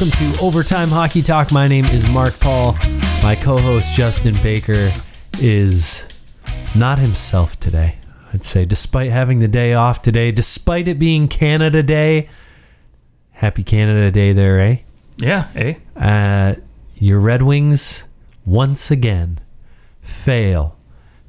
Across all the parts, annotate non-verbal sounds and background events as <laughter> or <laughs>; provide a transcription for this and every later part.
welcome to Overtime Hockey Talk. My name is Mark Paul. My co host, Justin Baker, is not himself today. I'd say, despite having the day off today, despite it being Canada Day, happy Canada Day there, eh? Yeah, eh? Uh, your Red Wings once again fail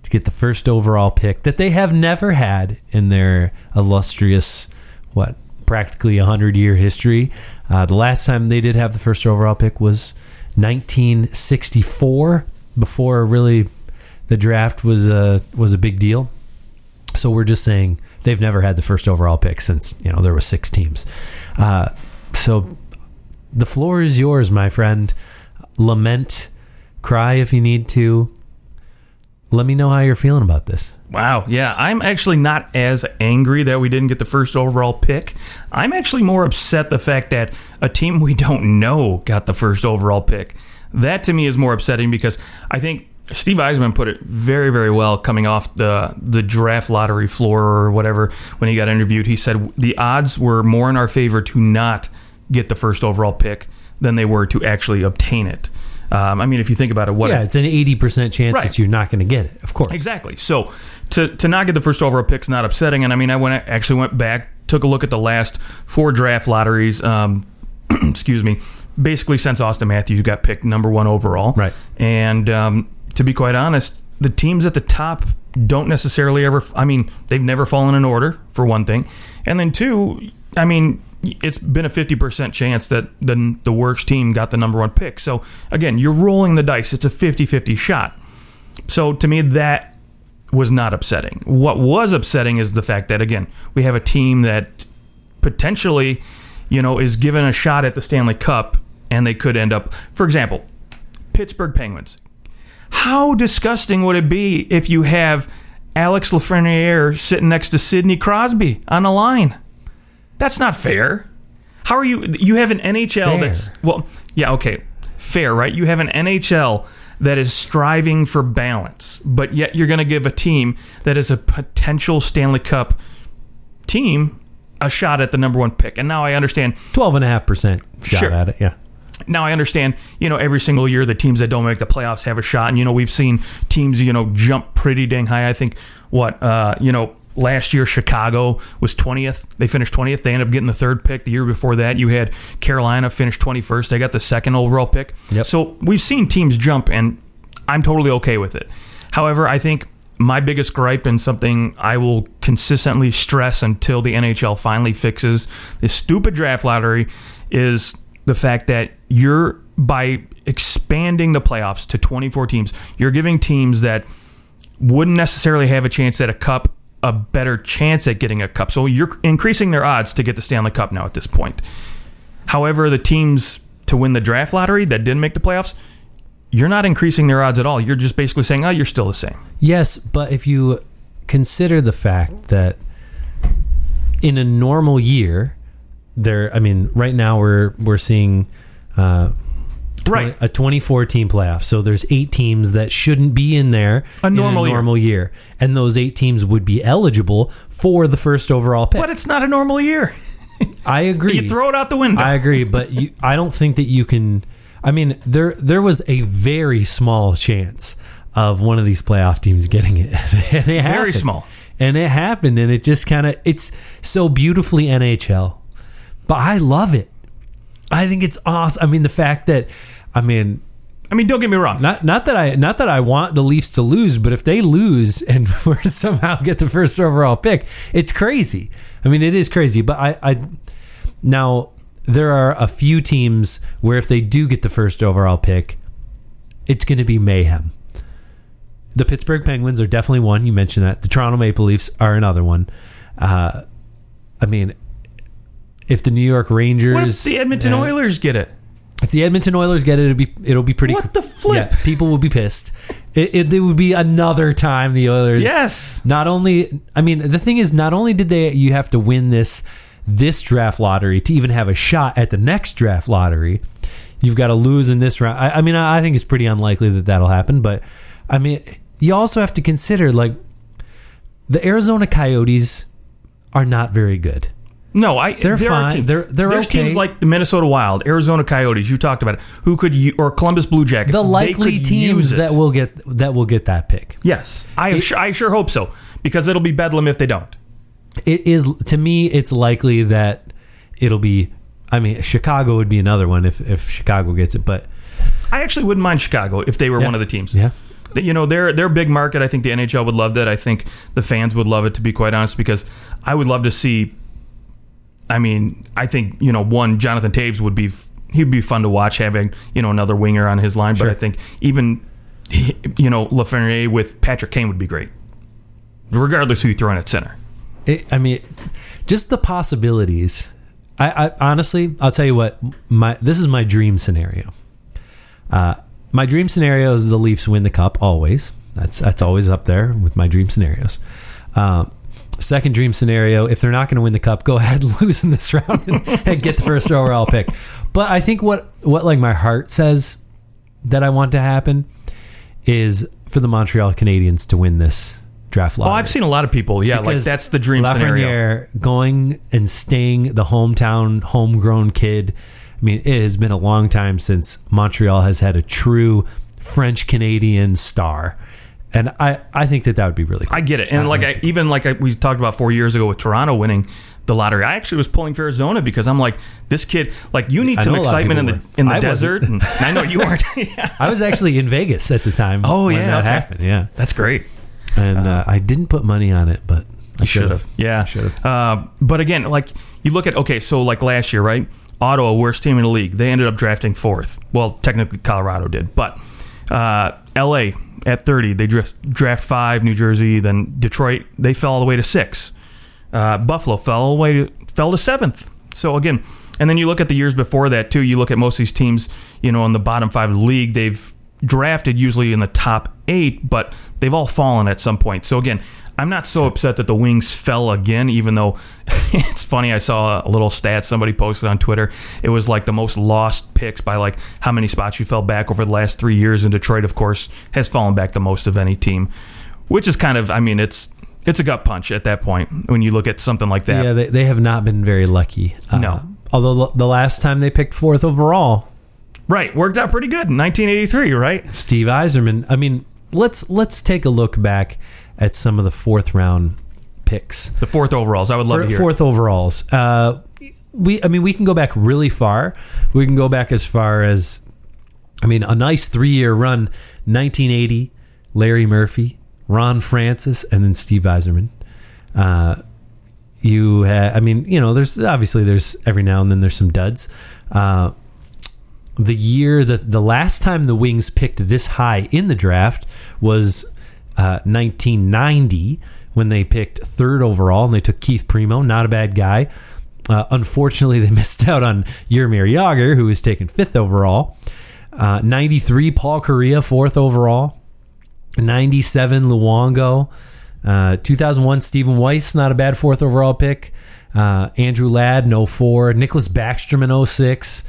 to get the first overall pick that they have never had in their illustrious, what, practically 100 year history. Uh, the last time they did have the first overall pick was 1964, before really the draft was a, was a big deal. So we're just saying they've never had the first overall pick since, you know, there were six teams. Uh, so the floor is yours, my friend. Lament, cry if you need to. Let me know how you're feeling about this. Wow. Yeah, I'm actually not as angry that we didn't get the first overall pick. I'm actually more upset the fact that a team we don't know got the first overall pick. That to me is more upsetting because I think Steve Yzerman put it very, very well coming off the the draft lottery floor or whatever when he got interviewed. He said the odds were more in our favor to not get the first overall pick than they were to actually obtain it. Um, I mean, if you think about it, what yeah, it's an 80% chance Right. that you're not going to get it, of course. Exactly. So to to not get the first overall pick is not upsetting. And I mean, I went actually went back, took a look at the last four draft lotteries. Um, <clears throat> excuse me. Basically, since Auston Matthews got picked number one overall, Right. And um, to be quite honest, the teams at the top don't necessarily ever. I mean, they've never fallen in order for one thing, and then two. I mean. It's been a 50% chance that the, the worst team got the number one pick. So, again, you're rolling the dice. It's a 50 50 shot. So, to me, that was not upsetting. What was upsetting is the fact that again, we have a team that potentially, you know, is given a shot at the Stanley Cup and they could end up, for example, Pittsburgh Penguins. How disgusting would it be if you have Alex Lafreniere sitting next to Sidney Crosby on a line? That's not fair. How are you? You have an NHL Fair. that's well, yeah, okay, fair, right? You have an NHL that is striving for balance, but yet you're going to give a team that is a potential Stanley Cup team a shot at the number one pick. And now I understand 12.5% shot Sure. at it, yeah. now I understand, you know, every single year the teams that don't make the playoffs have a shot, and you know we've seen teams, you know, jump pretty dang high. I think what, uh, you know, last year Chicago was twentieth. They finished twentieth. They ended up getting the third pick. The year before that, you had Carolina finish twenty first. They got the second overall pick. Yep. So we've seen teams jump, and I'm totally okay with it. However, I think my biggest gripe and something I will consistently stress until the NHL finally fixes this stupid draft lottery is the fact that you're by expanding the playoffs to 24 teams, you're giving teams that wouldn't necessarily have a chance at a cup a better chance at getting a cup. So you're increasing their odds to get the Stanley Cup now at this point. However, the teams to win the draft lottery that didn't make the playoffs, you're not increasing their odds at all. You're just basically saying, "Oh, you're still the same." Yes, but if you consider the fact that in a normal year, there, I mean, right now we're we're seeing uh, Right. a 24 team playoff. So there's eight teams that shouldn't be in there A in normal a year. normal year. and those eight teams would be eligible for the first overall pick. But it's not a normal year. I <laughs> agree. You throw it out the window. I agree, but you, I don't think that you can. I mean, there there was a very small chance of one of these playoff teams getting it. <laughs> and it happened. small. and it happened, and it just kind of it's so beautifully NHL. But I love it. I think it's awesome. I mean, the fact that I mean, I mean, don't get me wrong. not not that I not that I want the Leafs to lose, but if they lose <laughs> and <laughs> somehow get the first overall pick, it's crazy. I mean, it is crazy. But I, I now there are a few teams where if they do get the first overall pick, it's going to be mayhem. The Pittsburgh Penguins are definitely one. You mentioned that. The Toronto Maple Leafs are another one. Uh, I mean, if the New York Rangers, What if the Edmonton uh, Oilers get it? if the Edmonton Oilers get it, it'll be it'll be pretty. What the flip? Yeah, people will be pissed. It, it, it would be another time the Oilers. Yes. Not only, I mean, the thing is, not only did they you have to win this this draft lottery to even have a shot at the next draft lottery, you've got to lose in this round. I, I mean, I, I think it's pretty unlikely that that'll happen. But I mean, you also have to consider like the Arizona Coyotes are not very good. No, I. They're there are fine. teams- They're- they're there's okay. teams like the Minnesota Wild, Arizona Coyotes. You talked about it. Who could you or Columbus Blue Jackets? the likely teams that will get that will get that pick. Yes, I sure, I sure hope so because it'll be bedlam if they don't. It is to me. It's likely that it'll be. I mean, Chicago would be another one if if Chicago gets it, but I actually wouldn't mind Chicago if they were Yeah. one of the teams. yeah, You know, they're they're a big market. I think the NHL would love that. I think the fans would love it. To be quite honest, because I would love to see. I mean, I think you know, one Jonathan Toews would be he'd be fun to watch having you know another winger on his line. Sure. But I think even you know Lafreniere with Patrick Kane would be great, regardless who you throw in at center. it, I mean, just the possibilities. I, I honestly, I'll tell you what. My this is my dream scenario. Uh, my dream scenario is the Leafs win the cup always. That's that's always up there with my dream scenarios. Um, second dream scenario: if they're not going to win the cup, go ahead and <laughs> lose in this round and, and get the first overall <laughs> pick. But I think what what like my heart says that I want to happen is for the Montreal Canadiens to win this draft Oh, lottery. I've seen a lot of people. Yeah, like that's the dream scenario. Lafreniere going and staying the hometown, homegrown kid. I mean, it has been a long time since Montreal has had a true French Canadian star, and I I think that that would be really. cool. I get it, and like I, even like I, we talked about four years ago with Toronto winning the lottery, I actually was pulling for Arizona because I'm like, this kid, like you need I some know a lot of excitement in people the were. in the I desert, and I know you weren't. <laughs> yeah. I was actually in Vegas at the time. Oh, when yeah, that okay. happened. Yeah, That's great. and uh, I didn't put money on it, but I should have. Yeah, should've. Uh, but again, like you look at okay, so like last year, right? Ottawa, worst team in the league. They ended up drafting fourth. Well, technically Colorado did, but uh, L.A. at thirty, they draft draft five. New Jersey, then Detroit, they fell all the way to six. Uh, Buffalo fell all the way fell to seventh. So again, and then you look at the years before that too. You look at most of these teams, you know, in the bottom five of the league, they've drafted usually in the top eight, but they've all fallen at some point. So again, I'm not so upset that the Wings fell again, even though <laughs> it's funny. I saw a little stat somebody posted on Twitter. It was like the most lost picks by like how many spots you fell back over the last three years. And Detroit, of course, has fallen back the most of any team, which is kind of, I mean, it's it's a gut punch at that point when you look at something like that. Yeah, they, they have not been very lucky. Uh, No. although the last time they picked fourth overall, Right, worked out pretty good in 1983, right? Steve Yzerman. I mean, let's let's take a look back at some of the fourth round picks. The fourth overalls. I would love For- to hear. fourth overalls. Uh, we, I mean, we can go back really far. We can go back as far as, I mean, a nice three year run. 1980, Larry Murphy, Ron Francis, and then Steve Yzerman. Uh, you, ha- I mean, you know, there's obviously there's every now and then there's some duds. Uh, the year that the last time the Wings picked this high in the draft was uh, 1990 when they picked third overall and they took Keith Primeau, not a bad guy. Uh, unfortunately, they <laughs> missed out on Jaromir Jagr, who was taken fifth overall. Uh, 93, Paul Kariya, fourth overall. 97, Luongo. Uh, 2001, Stephen Weiss, not a bad fourth overall pick. Uh, Andrew Ladd, no 04. Nicklas Backstrom in 06.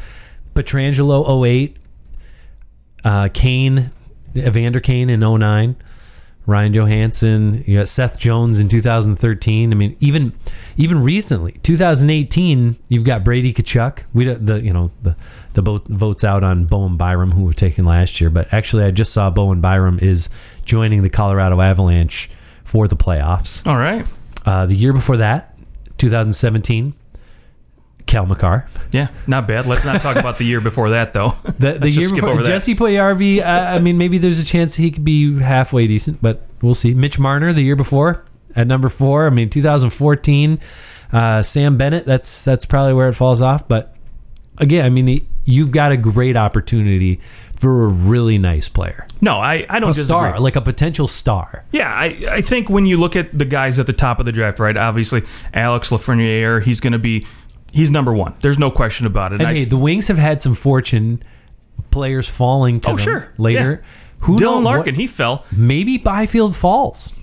Pietrangelo, 08. Uh, Kane, Evander Kane in 09. Ryan Johansen, you got Seth Jones in 2013. I mean, even even recently, 2018, you've got Brady Tkachuk. We the you know the the vote, votes out on Bowen Byram who were taken last year, but actually I just saw Bowen Byram is joining the Colorado Avalanche for the playoffs. All right. Uh, the year before that, 2017, Cale Makar. Yeah, not bad. Let's not talk about the year before that, though. <laughs> The, the year skip before, over that. Jesse Puljujarvi, uh, I mean, maybe there's a chance he could be halfway decent, but we'll see. Mitch Marner, the year before, at number four. I mean, 2014. Uh, Sam Bennett, that's that's probably where it falls off. But again, I mean, he- you've got a great opportunity for a really nice player, No, I, I don't a disagree. star, like a potential star. Yeah, I, I think when you look at the guys at the top of the draft, right? Obviously, Alex Lafreniere, he's going to be, he's number one. There's no question about it. And I- hey, the Wings have had some fortune players falling to oh, them sure. later. Yeah. Who Dylan knows what- Larkin, he fell. maybe Byfield falls.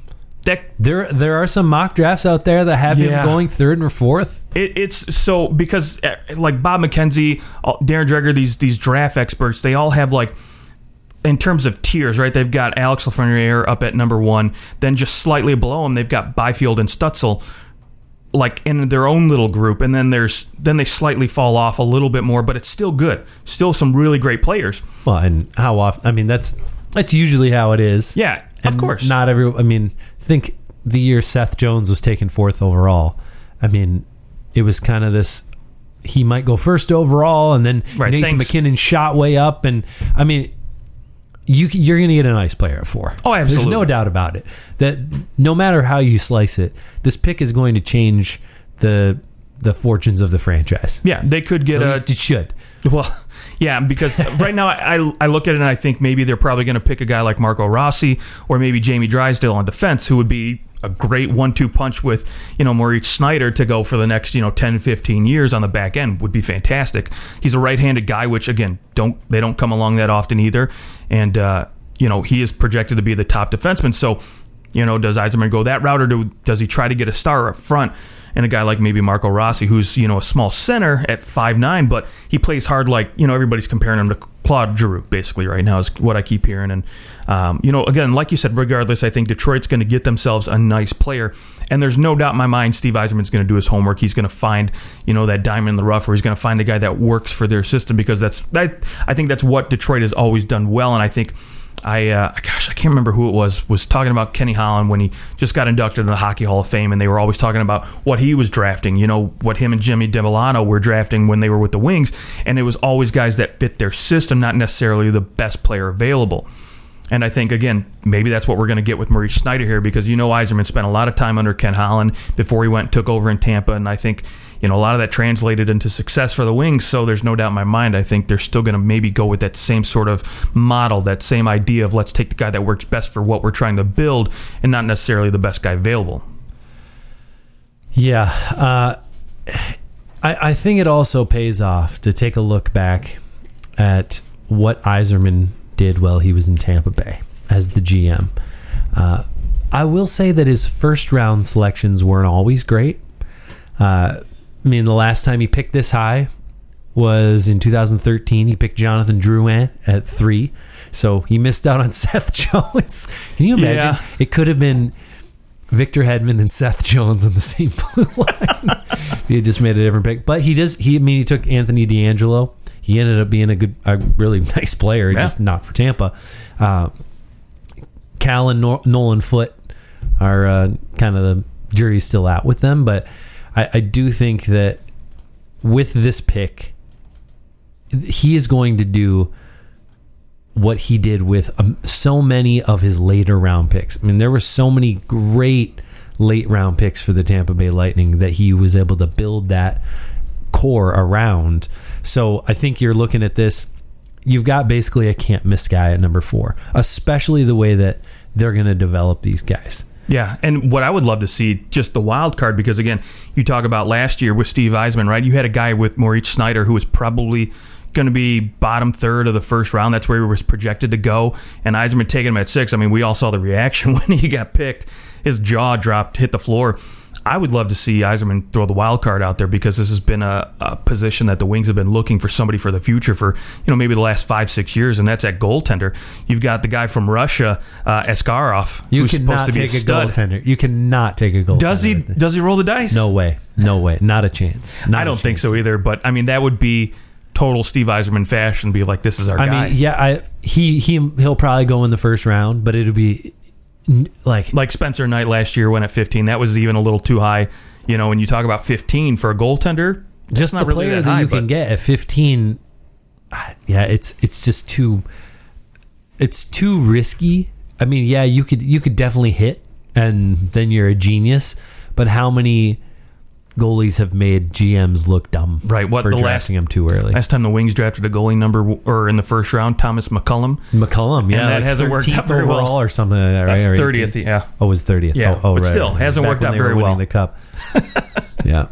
That There, there are some mock drafts out there that have Yeah. him going third or fourth. It, it's so because uh, like Bob McKenzie, uh, Darren Dreger, these these draft experts, they all have like in terms of tiers, right? They've got Alex Lafreniere up at number one, then just slightly below him, they've got Byfield and Stützle. Like in their own little group, and then there's then they slightly fall off a little bit more, but it's still good. Still some really great players. Well, and how often? I mean, that's that's usually how it is. Yeah, And of course. Not every. I mean, think the year Seth Jones was taken fourth overall. I mean, it was kind of this. He might go first overall, and then Right, Nathan thanks. MacKinnon shot way up, and I mean, you you're going to get a nice player at four. Oh, absolutely. There's no doubt about it. That no matter how you slice it, this pick is going to change the the fortunes of the franchise. yeah, they could get At a it should. Well, <laughs> yeah, because right now I I look at it and I think maybe they're probably going to pick a guy like Marco Rossi or maybe Jamie Drysdale on defense, who would be a great one-two punch with you know Moritz Seider to go for the next you know 10, 15 years on the back end would be fantastic. He's a right-handed guy, which again don't they don't come along that often either, and uh, you know he is projected to be the top defenseman. So you know, does Yzerman go that route, or do, does he try to get a star up front? And a guy like maybe Marco Rossi, who's you know a small center at five nine, but he plays hard. Like you know, everybody's comparing him to Claude Giroux basically right now is what I keep hearing. And um, you know, again, like you said, regardless, I think Detroit's going to get themselves a nice player. And there's no doubt in my mind, Steve Yzerman's going to do his homework. He's going to find you know that diamond in the rough, or he's going to find a guy that works for their system because that's that. I think that's what Detroit has always done well, and I think. I uh, gosh, I can't remember who it was was talking about Kenny Holland when he just got inducted into the Hockey Hall of Fame, and they were always talking about what he was drafting. You know what him and Jimmy Devellano were drafting when they were with the Wings, and it was always guys that fit their system, not necessarily the best player available. And I think again, maybe that's what we're going to get with Moritz Seider here because you know Yzerman spent a lot of time under Ken Holland before he went took over in Tampa, and I think you know a lot of that translated into success for the Wings. So there's no doubt in my mind. I think they're still going to maybe go with that same sort of model, that same idea of let's take the guy that works best for what we're trying to build, and not necessarily the best guy available. Yeah, uh, I, I think it also pays off to take a look back at what Yzerman did while he was in Tampa Bay as the GM. Uh, I will say that his first round selections weren't always great. Uh, I mean, the last time he picked this high was in 2013. He picked Jonathan Drouin at three, so he missed out on <laughs> Seth Jones. Can you imagine? Yeah. It could have been Victor Hedman and Seth Jones on the same <laughs> blue line. he had just made a different pick, but he does. He, I mean, he took Anthony DeAngelo. He ended up being a good, a really <laughs> nice player, Yeah. just not for Tampa. Uh, Cal and Nor- Nolan Foote are uh, kind of the jury's still out with them, but I, I do think that with this pick, he is going to do what he did with um, so many of his later round picks. I mean, there were so many great late round picks for the Tampa Bay Lightning that he was able to build that core around. So I think you're looking at this. You've got basically a can't miss guy at number four, especially the way that they're going to develop these guys. Yeah, and what I would love to see just the wild card because again, you talk about last year with Steve Yzerman, right? You had a guy with Moritz Seider who was probably going to be bottom third of the first round. That's where he was projected to go, and Yzerman taking him at six. I mean, we all saw the reaction <laughs> when he got picked. His jaw dropped, hit the floor. I would love to see Yzerman throw the wild card out there because this has been a, a position that the Wings have been looking for somebody for the future for you know maybe the last five six years, and that's at goaltender. You've got the guy from Russia, uh, Askarov, You who's supposed to be take a a, goaltender. You cannot take a goaltender. Does he? Does he roll the dice? No way. No way. Not a chance. Not I don't think chance. so either. But I mean, that would be total Steve Yzerman fashion. Be like, this is our I guy. mean, yeah, I he he he'll probably go in the first round, but it'll be like like Spencer Knight last year went at 15. That was even a little too high. You know, when you talk about 15 for a goaltender, just not really that that, high, you can get at 15 ah, yeah it's it's just too it's too risky i mean yeah you could you could definitely hit and then you're a genius but how many goalies have made gms look dumb Right, what for the last- drafting them too early last time the Wings drafted a goalie number or in the first round, Thomas McCollum, mccollum yeah that like hasn't worked out very well. or something like that, right? Or 30th. 18th. Yeah, Oh, it was 30th. Yeah, oh, oh, but right, still, right. hasn't Back worked out very well. The cup. <laughs> yeah.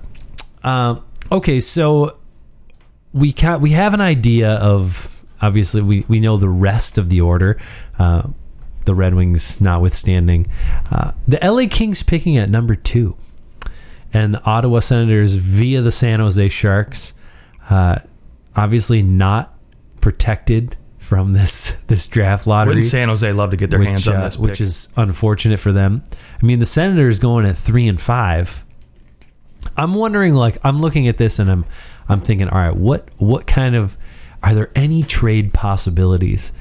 Um, okay, so we ca- we have an idea of obviously we, we know the rest of the order. Uh, the Red Wings notwithstanding, uh, the LA Kings picking at number two, and the Ottawa Senators via the San Jose Sharks. Uh, obviously not protected from this <laughs> this draft lottery wouldn't San Jose love to get their which, hands on uh, this? Which is unfortunate for them. I mean, the Senators going at three and five. I'm wondering, like, I'm looking at this and I'm, I'm thinking, all right, what, what kind of, are there any trade possibilities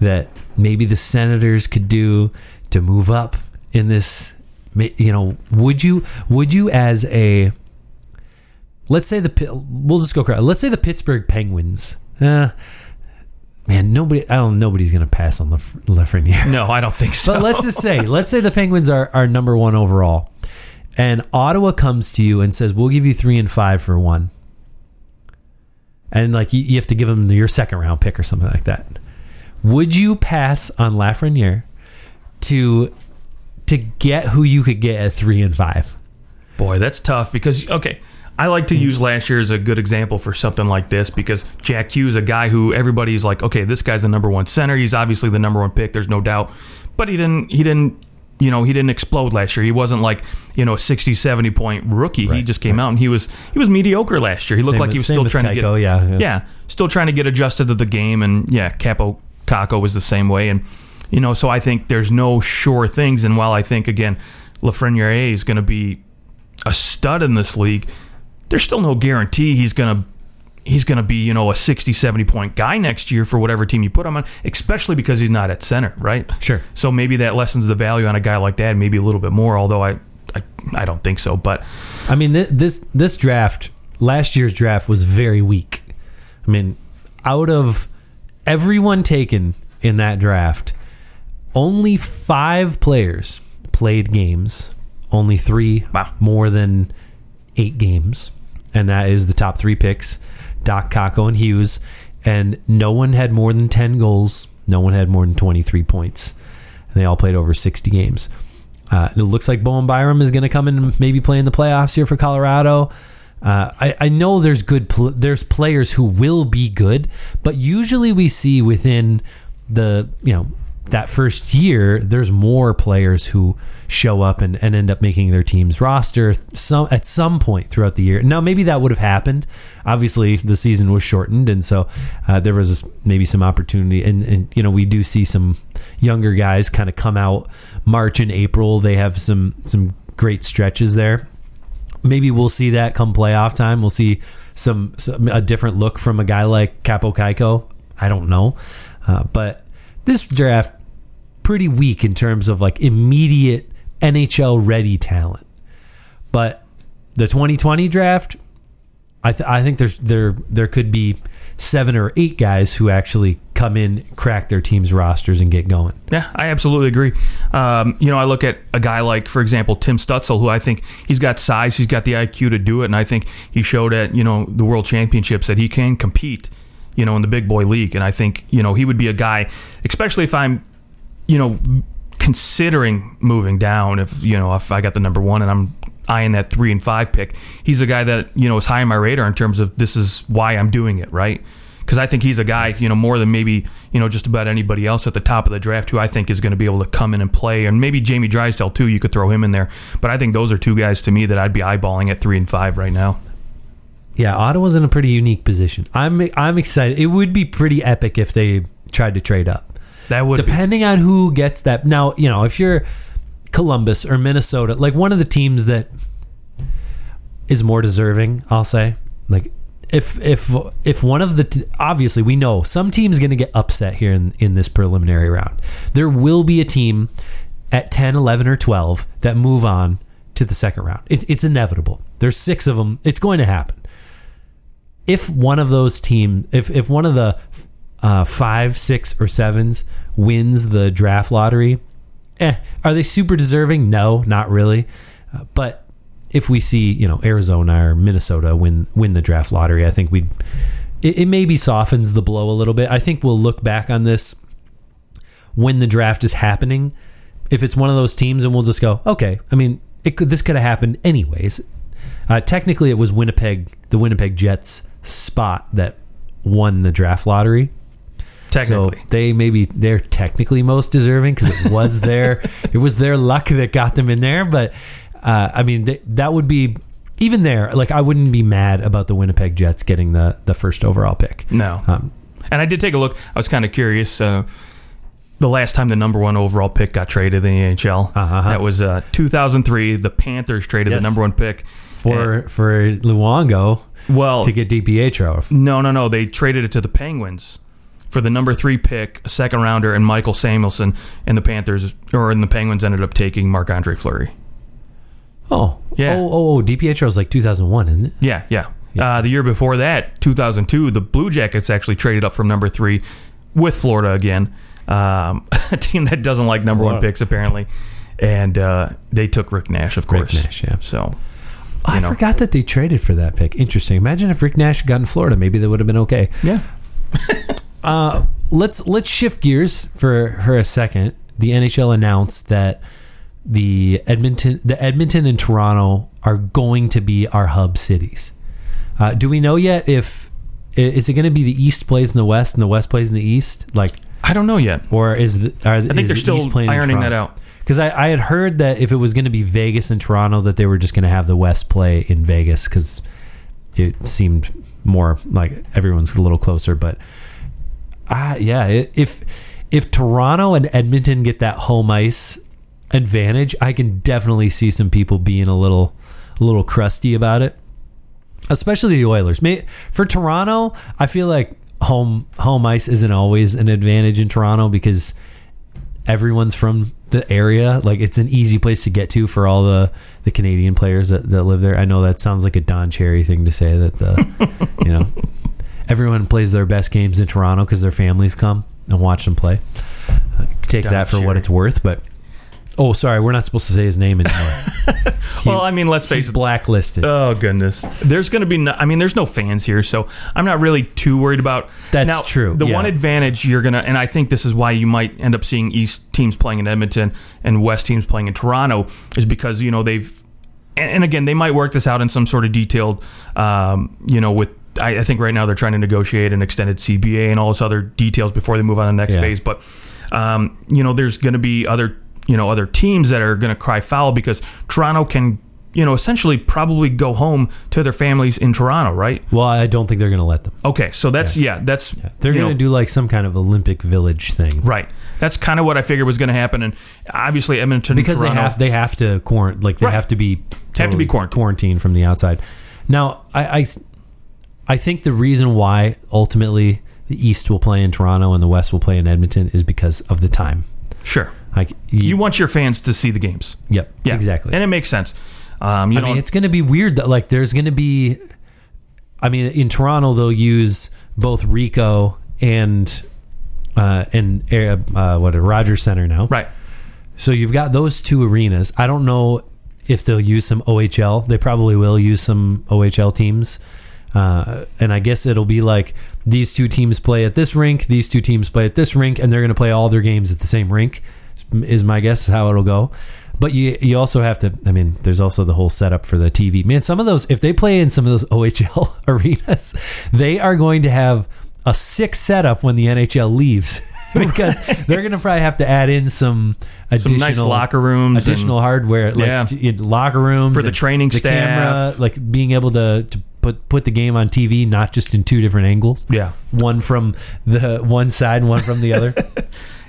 that maybe the Senators could do to move up in this? You know, would you, would you as a, let's say the, we'll just go, let's say the Pittsburgh Penguins. Uh, man, nobody, I don't, nobody's gonna pass on Laf- Lafreniere. No, I don't think so. But let's just say, <laughs> let's say the Penguins are, are number one overall, and Ottawa comes to you and says, "We'll give you three and five for one," and like you, you have to give them your second round pick or something like that. Would you pass on Lafreniere to to get who you could get at three and five? Boy, that's tough because okay, I like to mm. use last year as a good example for something like this because Jack Hughes, a guy who everybody's like, okay, this guy's the number one center. He's obviously the number one pick. There's no doubt, but he didn't. He didn't. You know, he didn't explode last year. He wasn't like, you know, a 60, 70 point rookie. he just came out and he was he was mediocre last year. He looked Same like he was still trying to get yeah, yeah. yeah, still trying to get adjusted to the game and yeah, Kaapo Kakko was the same way and you know, so I think there's no sure things and while I think again Lafreniere is going to be a stud in this league, there's still no guarantee he's going to he's going to be, you know, a 60 70 point guy next year for whatever team you put him on, especially because he's not at center, right? Sure. So maybe that lessens the value on a guy like that maybe a little bit more, although I I, I don't think so, but I mean, this this draft, last year's draft was very weak. I mean, out of everyone taken in that draft, only five players played games. Only three Wow. more than eight games, and that is the top three picks: Dach, Kakko, and Hughes. And no one had more than ten goals. No one had more than twenty-three points, and they all played over sixty games. Uh, it looks like Bowen Byram is going to come in and maybe play in the playoffs here for Colorado. Uh, I, I know there's good pl- there's players who will be good, but usually we see within the you know that first year there's more players who show up and, and end up making their team's roster some at some point throughout the year. Now maybe that would have happened. Obviously the season was shortened, and so uh, there was maybe some opportunity. And, and you know we do see some younger guys kind of come out March and April. They have some some great stretches there maybe we'll see that come playoff time. We'll see some, some a different look from a guy like Kaapo Kakko. I don't know, uh, but this draft pretty weak in terms of like immediate NHL ready talent. But the 2020 draft, I, th- I think there's there there could be seven or eight guys who actually come in, crack their team's rosters, and get going. Yeah, I absolutely agree. Um, you know, I look at a guy like, for example, Tim Stützle, who I think he's got size, he's got the IQ to do it, and I think he showed at you know the World Championships that he can compete, you know, in the big boy league. And I think you know he would be a guy, especially if I'm, you know, considering moving down. If you know, if I got the number one and I'm eyeing that three and five pick, he's a guy that you know is high on my radar in terms of this is why I'm doing it, right? because I think he's a guy, you know, more than maybe, you know, just about anybody else at the top of the draft who I think is going to be able to come in and play. And maybe Jamie Drysdale, too. You could throw him in there. But I think those are two guys to me that I'd be eyeballing at three and five right now. Yeah, Ottawa's in a pretty unique position. I'm I'm excited. It would be pretty epic if they tried to trade up. That would be. Depending on who gets that. Now, you know, if you're Columbus or Minnesota, like one of the teams that is more deserving, I'll say. Like if if if one of the t- obviously we know some team's going to get upset here in in this preliminary round. There will be a team at 10, 11 or 12 that move on to the second round. It, it's inevitable. There's 6 of them. It's going to happen. If one of those team if if one of the uh, 5, 6 or 7s wins the draft lottery, eh, are they super deserving? No, not really. Uh, but if we see, you know, Arizona or Minnesota win win the draft lottery, I think we'd it, it maybe softens the blow a little bit. I think we'll look back on this when the draft is happening. If it's one of those teams, and we'll just go, okay. I mean, it could this could have happened anyways. Uh, technically, it was Winnipeg, the Winnipeg Jets spot that won the draft lottery. Technically. So they maybe they're technically most deserving because it was <laughs> their it was their luck that got them in there. But uh, I mean th- that would be even there. Like I wouldn't be mad about the Winnipeg Jets getting the the first overall pick. no. Um, and I did take a look. I was kind of curious. Uh, the last time the number one overall pick got traded in the NHL. Uh-huh. That was uh, 2003. The Panthers traded Yes. the number one pick for for Luongo Well, to get DiPietro. no, no, no. They traded it to the Penguins for the number three pick, a second rounder, and Mikael Samuelsson. And the Panthers or and the Penguins ended up taking Marc Andre Fleury. Oh, Yeah. Oh, oh, oh DiPietro is like 2001, isn't it? Yeah, yeah. Uh, the year before that, 2002, the Blue Jackets actually traded up from number three with Florida again. Um, <laughs> a team that doesn't like number one picks apparently, and uh, they took Rick Nash, of course. Rick. Nash, yeah. So I know. forgot that they traded for that pick. Interesting. Imagine if Rick Nash got in Florida, maybe they would have been okay. yeah, <laughs> Uh, let's let's shift gears for her a second. The NHL announced that the Edmonton, the Edmonton and Toronto are going to be our hub cities. Uh, do we know yet if is it going to be the East plays in the West and the West plays in the East, like, I don't know yet. or is the are, I think they're still ironing that out. Because I, I had heard that if it was going to be Vegas and Toronto, that they were just going to have the West play in Vegas because it seemed more like everyone's a little closer. But ah, yeah, if if Toronto and Edmonton get that home ice advantage, I can definitely see some people being a little a little crusty about it. Especially the Oilers. For Toronto, I feel like home home ice isn't always an advantage in Toronto because everyone's from the area. Like it's an easy place to get to for all the, the Canadian players that, that live there. I know that sounds like a Don Cherry thing to say that the you know <laughs> everyone plays their best games in Toronto because their families come and watch them play. Uh, take Don that for what it's worth, but oh, sorry, we're not supposed to say his name anymore. <laughs> He- well, I mean, let's face he's it. blacklisted. Oh goodness, there's going to be. No, I mean, there's no fans here, so I'm not really too worried about. That's now, true, The yeah. one advantage you're gonna, and I think this is why you might end up seeing East teams playing in Edmonton and West teams playing in Toronto, is because you know they've, and, and again they might work this out in some sort of detailed, um, you know, with. I, I think right now they're trying to negotiate an extended CBA and all this other details before they move on to the next Yeah. phase. But um, you know, there's going to be other you know other teams that are going to cry foul because Toronto can you know essentially probably go home to their families in Toronto, right? well, I don't think they're going to let them. Okay, so that's yeah, that's They're going to do like some kind of Olympic Village thing. right. That's kind of what I figured was going to happen, and obviously Edmonton because and they Toronto, have they have to quarant like they Right. have to be Have to be quarantined. quarantined from the outside. Now, I, I I think the reason why ultimately the East will play in Toronto and the West will play in Edmonton is because of the time. sure Like you want your fans to see the games, yep, yeah, exactly. and it makes sense. Um, you I mean, it's going to be weird that like there's going to be. I mean, in Toronto they'll use both Ricoh and uh, and uh, what a Rogers Center now. right. So you've got those two arenas. I don't know if they'll use some OHL. They probably will use some OHL teams. Uh, and I guess it'll be like these two teams play at this rink, these two teams play at this rink, and they're going to play all their games at the same rink. Is my guess how it'll go. But you you also have to. I mean, there's also the whole setup for the TV. Man, some of those if they play in some of those <laughs> OHL <laughs> arenas, they are going to have a sick setup when the NHL leaves <laughs> because they're going to probably have to add in some additional nice locker rooms and- additional hardware, like Yeah. locker rooms For the training the staff. camera, like being able to, to put put the game on TV, not just in two different angles, Yeah. one from the one side and one from the other.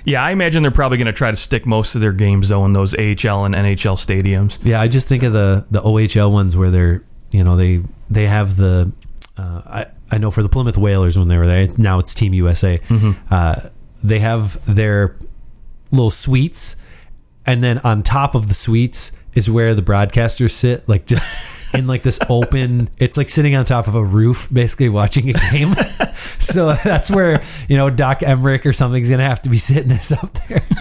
Yeah, I imagine they're probably going to try to stick most of their games though in those AHL and NHL stadiums. Yeah, I just think of the the OHL ones where they're you know they they have the uh, I I know for the Plymouth Whalers when they were there it's, now it's Team USA uh, they have their little suites and then on top of the suites is where the broadcasters sit like just <laughs> in like this open it's like sitting on top of a roof basically watching a game <laughs> so that's where you know Doc Emrick or something's gonna have to be sitting this up there <laughs>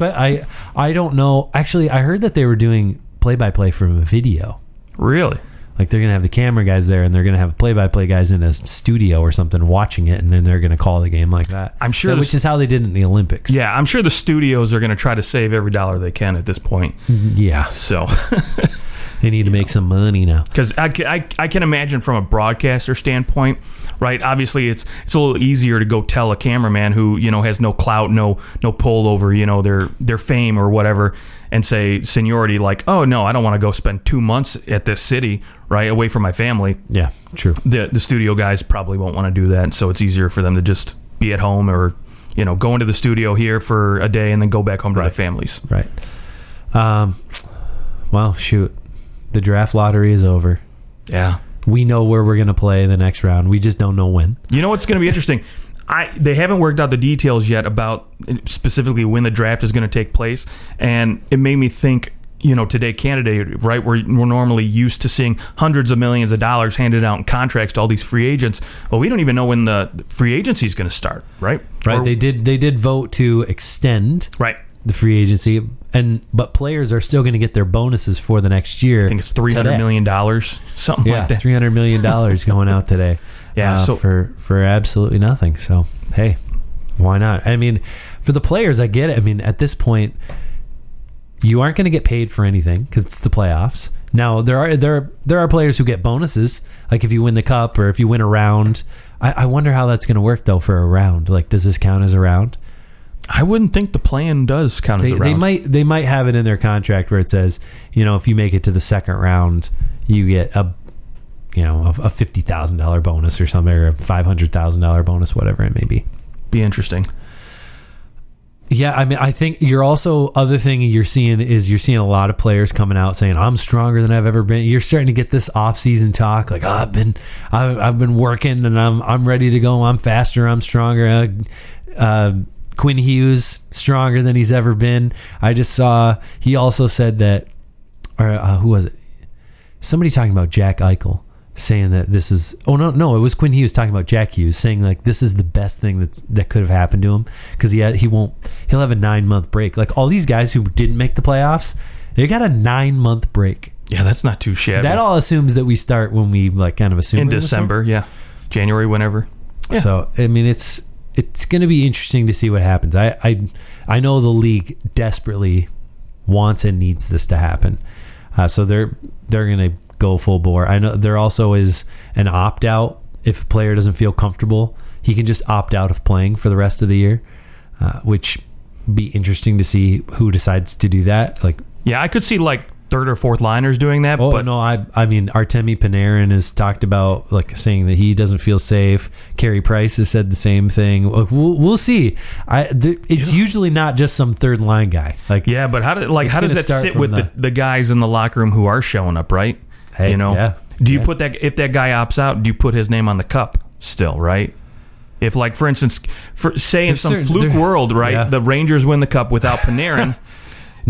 I I don't know. Actually, I heard that they were doing play by play from a video. Really? Like they're gonna have the camera guys there, and they're gonna have play by play guys in a studio or something watching it, and then they're gonna call the game like that. I'm sure That- which is how they did it in the Olympics. Yeah, I'm sure the studios are to try to save every dollar they can at this point. Mm-hmm. yeah. So, <laughs> They need to make some money now. because I, I, I can imagine from a broadcaster standpoint, right? Obviously, it's it's a little easier to go tell a cameraman who you know has no clout, no no pull over you know their their fame or whatever, and say seniority like, oh no, I don't want to go spend two months at this city, right, away from my family. Yeah, true. The the studio guys probably won't want to do that, so it's easier for them to just be at home or you know, go into the studio here for a day and then go back home to Right. their families. Right. Um. Well, shoot, the draft lottery is over. Yeah. We know where we're going to play in the next round. We just don't know when. You know what's going to be interesting? <laughs> I they haven't worked out the details yet about uh, specifically when the draft is going to take place, and it made me think. You know, today Canada Day, right? We're, we're normally used to seeing hundreds of millions of dollars handed out in contracts to all these free agents. Well, we don't even know when the free agency is going to start, right? Right. Or- they did. They did vote to extend right. the free agency, and but players are still going to get their bonuses for the next year. I think it's three hundred million dollars, something Yeah, like that. three hundred million dollars going out today. <laughs> Yeah, uh, so- for for absolutely nothing. So hey, why not? I mean, for the players, I get it. I mean, at this point, you aren't going to get paid for anything because it's the playoffs. Now there are there are, there are players who get bonuses, like if you win the cup or if you win a round. I, I wonder how that's going to work though for a round. Like, does this count as a round? I wouldn't think the plan does count They, as a they might they might have it in their contract where it says, you know, if you make it to the second round, you get a you know a, a fifty thousand dollar bonus or something, or a five hundred thousand dollar bonus, whatever it may be. be interesting. Yeah, I mean, I think you're also other thing you're seeing is you're seeing a lot of players coming out saying I'm stronger than I've ever been. You're starting to get this off season talk like oh, I've been I've, I've been working and I'm I'm ready to go. I'm faster. I'm stronger. Uh, uh, Quinn Hughes stronger than he's ever been. I just saw he also said that or uh, who was it? Somebody talking about Jack Eichel saying that this is oh no no it was Quinn Hughes talking about Jack Hughes saying like this is the best thing that that could have happened to him because he had, he won't he'll have a nine month break like all these guys who didn't make the playoffs they got a nine month break Yeah, that's not too shabby. that all assumes that we start when we like kind of assume in we're gonna start. December, yeah, January, whenever. Yeah. So I mean, it's it's going to be interesting to see what happens. I, I I know the league desperately wants and needs this to happen, uh, so they're they're going to go full bore. I know there also is an opt out if a player doesn't feel comfortable, he can just opt out of playing for the rest of the year, uh, which be interesting to see who decides to do that. Like Yeah, I could see like third or fourth liners doing that, Oh but no, I I mean Artemi Panarin has talked about like saying that he doesn't feel safe. Carey Price has said the same thing. We'll we'll see. I th- it's usually not just some third line guy. Like yeah, but how do like how does that sit with the, the- the guys in the locker room who are showing up, right? Hey, you know, yeah, do you yeah. put that if that guy opts out, do you put his name on the cup still, right? If like for instance, for say in There's some certain- fluke world, right, yeah. the Rangers win the cup without Panarin. <laughs>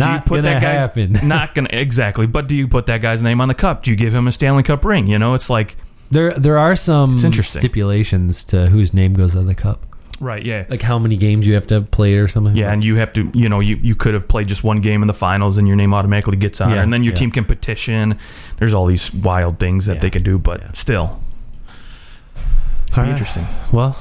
do you not put gonna that guy's happen. <laughs> not gonna exactly? But do you put that guy's name on the cup? Do you give him a Stanley Cup ring? You know, it's like there there are some It's interesting. stipulations to whose name goes on the cup, right, yeah, like how many games you have to have played or something. Yeah, and you have to, you know, you, you could have played just one game in the finals and your name automatically gets on, Yeah, and then your yeah. team can petition. There's all these wild things that Yeah, they can do, but yeah. still, All be right. interesting. Well,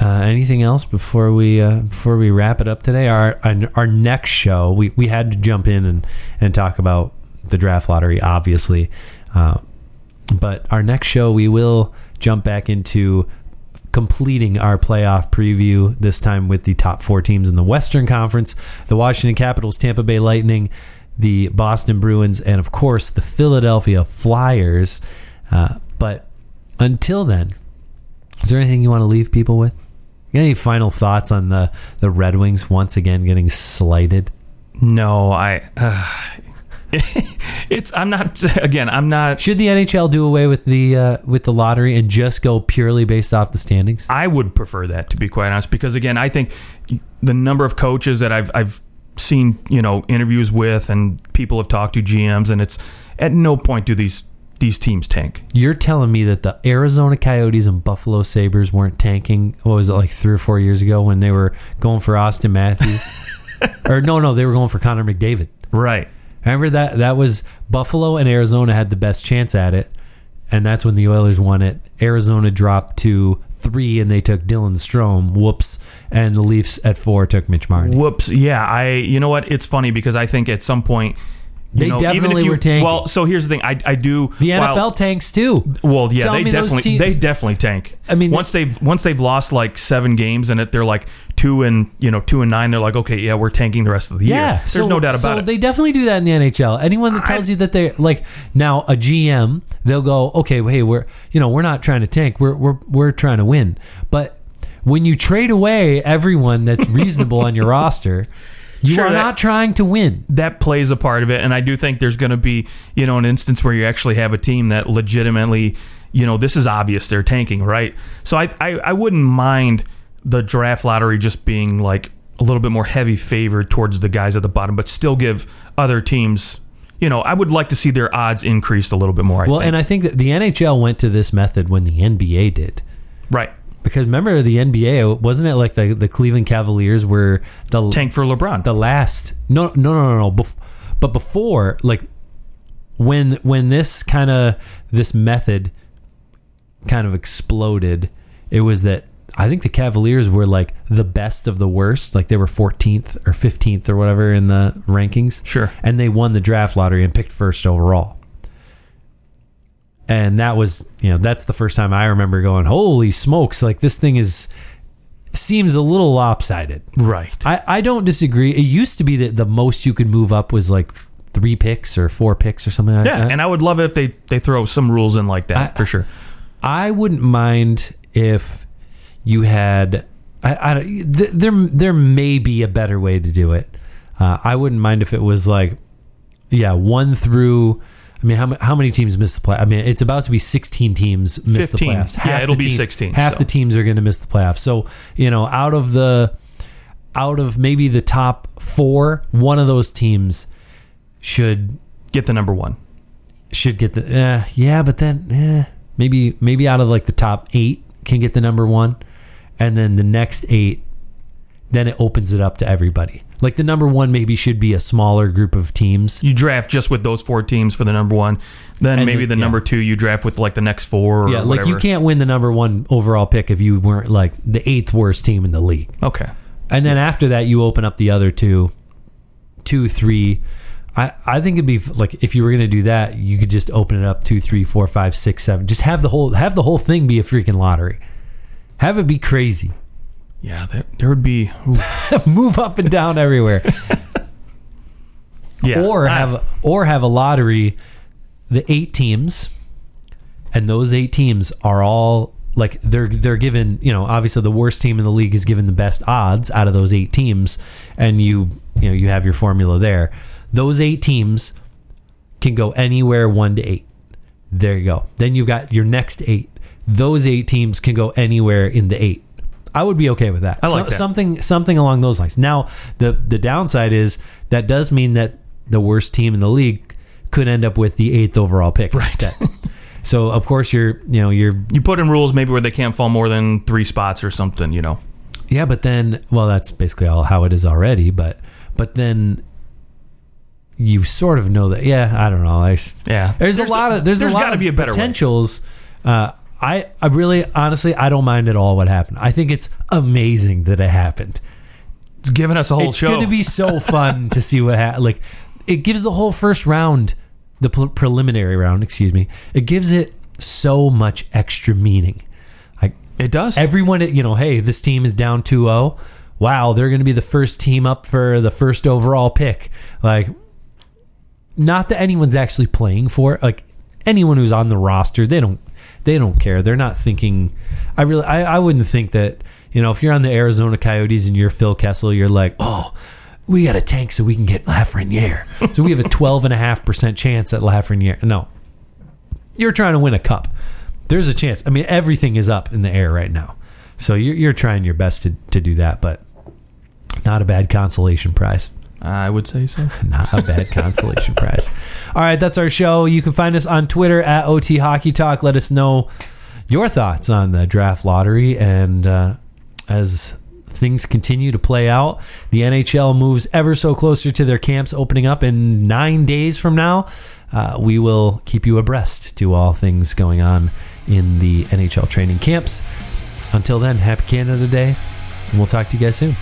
uh, anything else before we uh, before we wrap it up today? Our our, next show, we, we had to jump in and, and talk about the draft lottery, obviously, uh, but our next show we will jump back into completing our playoff preview this time with the top four teams in the Western Conference: the Washington Capitals, Tampa Bay Lightning, the Boston Bruins, and of course the Philadelphia Flyers. Uh, but until then. Is there anything you want to leave people with? Any final thoughts on the, the Red Wings once again getting slighted? No, I. Uh, <laughs> it's. I'm not. Again, I'm not. Should the NHL do away with the uh, with the lottery and just go purely based off the standings? I would prefer that to be quite honest, because again, I think the number of coaches that I've I've seen, you know, interviews with and people have talked to GMs, and it's at no point do these these teams tank. You're telling me that the Arizona Coyotes and Buffalo Sabres weren't tanking, what was it, like three or four years ago when they were going for Auston Matthews? <laughs> or no, no, they were going for Connor McDavid. Right. Remember that that was Buffalo and Arizona had the best chance at it, and that's when the Oilers won it. Arizona dropped to three, and they took Dylan Strome. Whoops! And the Leafs at four took Mitch Marner. Whoops. Yeah, I. You know what? It's funny because I think at some point. You They know, definitely you- were tanking. Well, so here's the thing. I, I do. The NFL while- tanks too. Well, yeah, Tell they definitely teams- they definitely tank. I mean- once they've once they've lost like seven games and it they're like two and you know two and nine, they're like, okay, yeah, we're tanking the rest of the year. Yeah, there's so- no doubt so about it. They definitely do that in the NHL. Anyone that tells I- you that they're like now a GM, they'll go, okay, well, hey, we're you know we're not trying to tank, we're we're we're trying to win. But when you trade away everyone that's reasonable on your <laughs> roster, you Sure, are that- not trying to win. that plays a part of it and i do think there's going to be you know an instance where you actually have a team that legitimately you know this is obvious they're tanking right so i i, I wouldn't mind the draft lottery just being like a little bit more heavy favored towards the guys at the bottom but still give other teams you know i would like to see their odds increased a little bit more I Well, think. and I think that the NHL went to this method when the NBA did. right Because remember the NBA wasn't it like the the Cleveland Cavaliers were the tank for lebron. the last no no no no no bef- but before like when when this kind of this method kind of exploded it was that I think the Cavaliers were like the best of the worst like they were 14th or 15th or whatever in the rankings. Sure. and they won the draft lottery and picked first overall and that was you know that's the first time I remember going holy smokes like this thing is seems a little lopsided right I, I don't disagree. It used to be that the most you could move up was like three picks or four picks or something like yeah that. and i would love it if they they throw some rules in like that I- for sure I wouldn't mind if you had. I, I th- there there may be a better way to do it. Uh, I wouldn't mind if it was like, yeah, one through. I mean, how, how many teams miss the play? I mean, it's about to be 16 teams miss the 15. playoffs. Yeah, it'll be team- 16, Half so. the teams are going to miss the playoffs. So you know, out of the out of maybe the top four, one of those teams should get the number one should get the uh, yeah, but then eh, maybe maybe out of like the top eight can get the number one, and then the next eight, then it opens it up to everybody. Like the number one maybe should be a smaller group of teams. you draft just with those four teams for the number one. Then And maybe the- the yeah. number two you draft with like the next four. Or yeah, like you whatever. can't win the number one overall pick if you weren't like the eighth worst team in the league. Okay. And then after that, you open up the other two, two, three. I, I think it'd be like if you were going to do that, you could just open it up two, three, four, five, six, seven. Just have the whole have the whole thing be a freaking lottery. Have it be crazy. Yeah, there, there would be. <laughs> Move up and down everywhere, yeah. or I- have or have a lottery. The eight teams, and those eight teams are all like they're they're given. You know, obviously the worst team in the league is given the best odds out of those eight teams, and you you know you have your formula there. Those eight teams can go anywhere one to eight. There you go. Then you've got your next eight. Those eight teams can go anywhere in the eight. I would be okay with that. I like So- that. something something along those lines. Now the the downside is that does mean that the worst team in the league could end up with the eighth overall pick Right. so of course you're you know you're you put in rules maybe where they can't fall more than three spots or something. You know. yeah, but then well that's basically all how it is already. But but then you sort of know that yeah I don't know I Yeah. There's, a lot of there's, a lot of be a better way. potentials. Uh, I I really honestly I don't mind at all what happened. I think it's amazing that it happened. It's giving us a whole it's show. It's going to be so <laughs> fun to see what happened. Like it gives the whole first round, the pre- preliminary round, excuse me. It gives it so much extra meaning. Like it does. everyone, you know, hey, this team is down 2-0. Wow, they're going to be the first team up for the first overall pick. Like not that anyone's actually playing for it. Like anyone who's on the roster, they don't they don't care. They're not thinking. I really I, I wouldn't think that you know if you're on the Arizona Coyotes and you're Phil Kessel, you're like oh. We got a tank so we can get Lafreniere. <laughs> So we have a twelve and a half percent chance at Lafreniere. No, you're trying to win a cup. There's a chance. I mean, everything is up in the air right now. So you're, you're trying your best to, to do that, but not a bad consolation prize. I would say so. <laughs> Not a bad consolation <laughs> prize. All right, that's our show. You can find us on Twitter at OT Hockey Talk. Let us know your thoughts on the draft lottery. And uh, as things continue to play out, the NHL moves ever so closer to their camps opening up in nine days from now. Uh, we will keep you abreast to all things going on in the NHL training camps. Until then, happy Canada Day, and we'll talk to you guys soon.